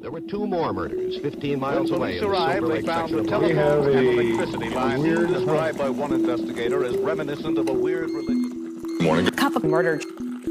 There were two more murders 15 miles When away police in the arrived, Silver they Lake found section a of telephone Montana. and electricity line weird described by one investigator as reminiscent of a weird religion. Morning. Cup of murder.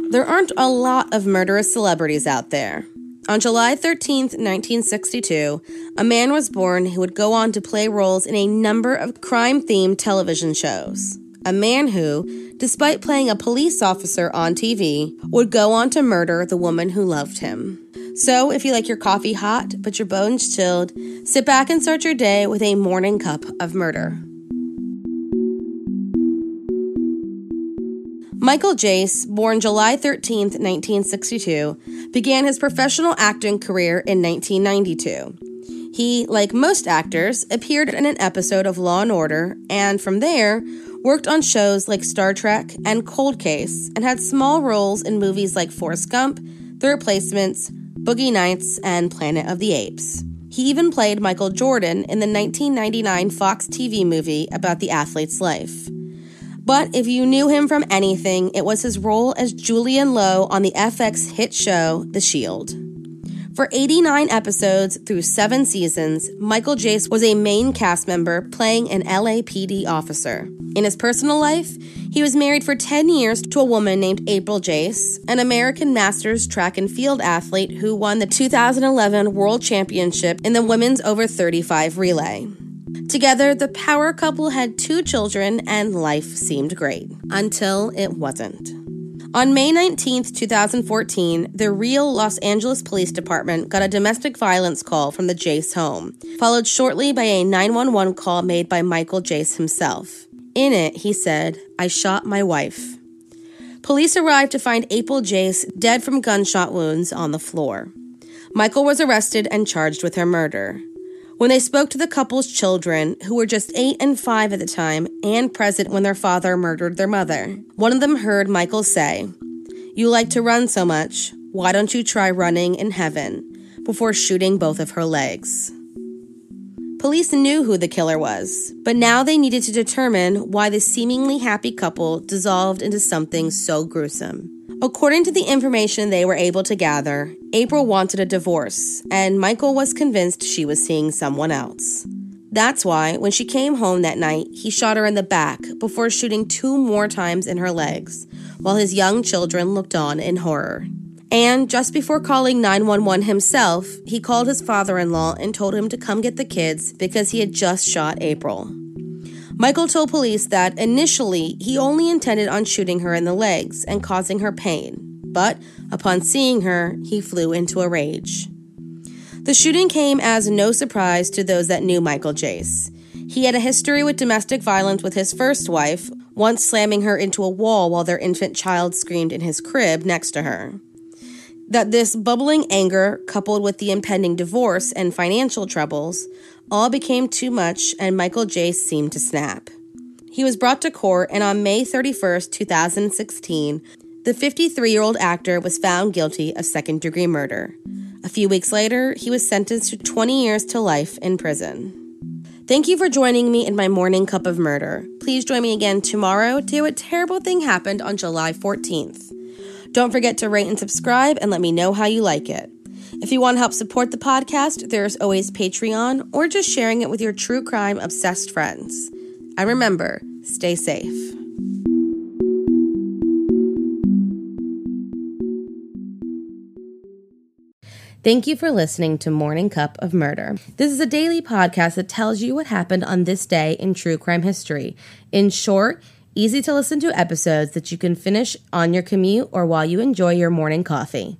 There aren't a lot of murderous celebrities out there. On July 13th, 1962, a man was born who would go on to play roles in a number of crime themed television shows. A man who, despite playing a police officer on TV, would go on to murder the woman who loved him. So, if you like your coffee hot but your bones chilled, sit back and start your day with a morning cup of murder. Michael Jace, born July 13, 1962, began his professional acting career in 1992. He, like most actors, appeared in an episode of Law and Order and from there worked on shows like Star Trek and Cold Case and had small roles in movies like Forrest Gump, The Replacements, Boogie Nights, and Planet of the Apes. He even played Michael Jordan in the 1999 Fox TV movie about the athlete's life. But if you knew him from anything, it was his role as Julian Lowe on the FX hit show The Shield. For 89 episodes through seven seasons, Michael Jace was a main cast member playing an LAPD officer. In his personal life, he was married for 10 years to a woman named April Jace, an American Masters track and field athlete who won the 2011 World Championship in the women's over 35 relay. Together, the power couple had two children and life seemed great. Until it wasn't. On May 19, 2014, the Real Los Angeles Police Department got a domestic violence call from the Jace home, followed shortly by a 911 call made by Michael Jace himself. In it, he said, I shot my wife. Police arrived to find April Jace dead from gunshot wounds on the floor. Michael was arrested and charged with her murder. When they spoke to the couple's children, who were just eight and five at the time and present when their father murdered their mother, one of them heard Michael say, You like to run so much, why don't you try running in heaven? before shooting both of her legs. Police knew who the killer was, but now they needed to determine why the seemingly happy couple dissolved into something so gruesome. According to the information they were able to gather, April wanted a divorce, and Michael was convinced she was seeing someone else. That's why, when she came home that night, he shot her in the back before shooting two more times in her legs, while his young children looked on in horror. And just before calling 911 himself, he called his father in law and told him to come get the kids because he had just shot April. Michael told police that initially he only intended on shooting her in the legs and causing her pain, but upon seeing her, he flew into a rage. The shooting came as no surprise to those that knew Michael Jace. He had a history with domestic violence with his first wife, once slamming her into a wall while their infant child screamed in his crib next to her. That this bubbling anger, coupled with the impending divorce and financial troubles, all became too much and Michael Jace seemed to snap. He was brought to court, and on May 31st, 2016, the 53 year old actor was found guilty of second degree murder. A few weeks later, he was sentenced to 20 years to life in prison. Thank you for joining me in my morning cup of murder. Please join me again tomorrow to hear what terrible thing happened on July 14th. Don't forget to rate and subscribe and let me know how you like it. If you want to help support the podcast, there's always Patreon or just sharing it with your true crime obsessed friends. And remember, stay safe. Thank you for listening to Morning Cup of Murder. This is a daily podcast that tells you what happened on this day in true crime history. In short, easy to listen to episodes that you can finish on your commute or while you enjoy your morning coffee.